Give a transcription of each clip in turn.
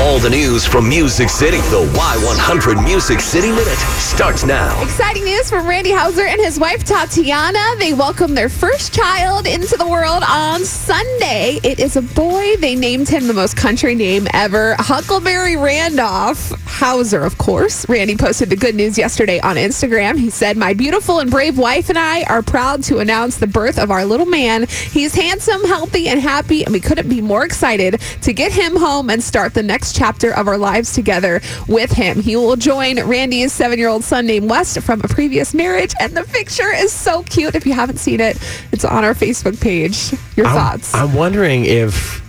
all the news from Music City. The Y100 Music City Minute starts now. Exciting news from Randy Houser and his wife Tatiana. They welcomed their first child into the world on Sunday. It is a boy. They named him the most country name ever, Huckleberry Randolph Houser, of course. Randy posted the good news yesterday on Instagram. He said, My beautiful and brave wife and I are proud to announce the birth of our little man. He's handsome, healthy, and happy, and we couldn't be more excited to get him home and start the next chapter of our lives together with him. He will join Randy's seven year old son named West from a previous marriage, and the picture is so cute. If you haven't seen it, it's on our Facebook page. Your I'm, thoughts? I'm wondering if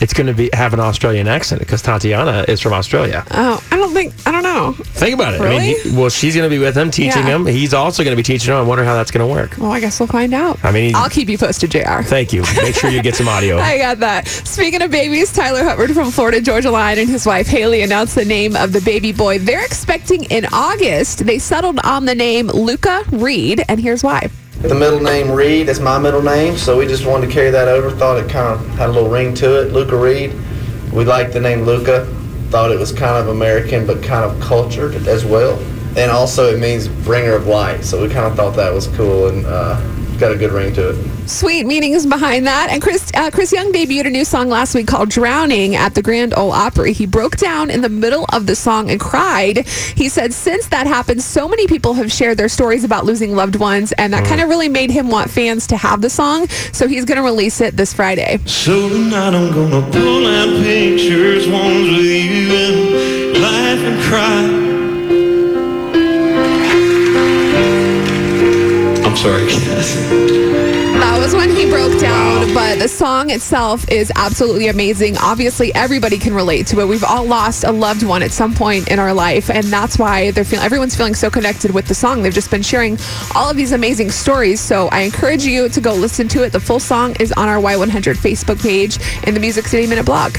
it's going to be have an Australian accent because Tatiana is from Australia. oh, I don't think, I don't know. Think about it. I mean, well, she's going to be with him, teaching Yeah. him. He's also going to be teaching him. I wonder how that's going to work. Well, I guess we'll find out. I mean, I'll keep you posted, JR. Thank you. Make sure you get some audio. I got that. Speaking of babies, Tyler Hubbard from Florida Georgia Line and his wife Haley announced the name of the baby boy they're expecting in August. They settled on the name Luca Reed, and here's why. The middle name Reed that's my middle name, so we just wanted to carry that over. Thought it kind of had a little ring to it. Luca Reed. We liked the name Luca. Thought it was kind of American, but kind of cultured as well. And also, it means bringer of light. So we kind of thought that was cool and uh, got a good ring to it. Sweet meanings behind that. And Chris, uh, Chris Young debuted a new song last week called Drowning at the Grand Ole Opry. He broke down in the middle of the song and cried. He said, Since that happened, so many people have shared their stories about losing loved ones, and that kind of really made him want fans to have the song. So he's going to release it this Friday. So tonight I'm gonna pull out pictures, ones with you and laugh and cry. That was when he broke down, but the song itself is absolutely amazing. Obviously, everybody can relate to it. We've all lost a loved one at some point in our life, and that's why they're feeling everyone's feeling so connected with the song. They've just been sharing all of these amazing stories. So I encourage you to go listen to it. The full song is on our Y100 Facebook page and the Music City Minute blog.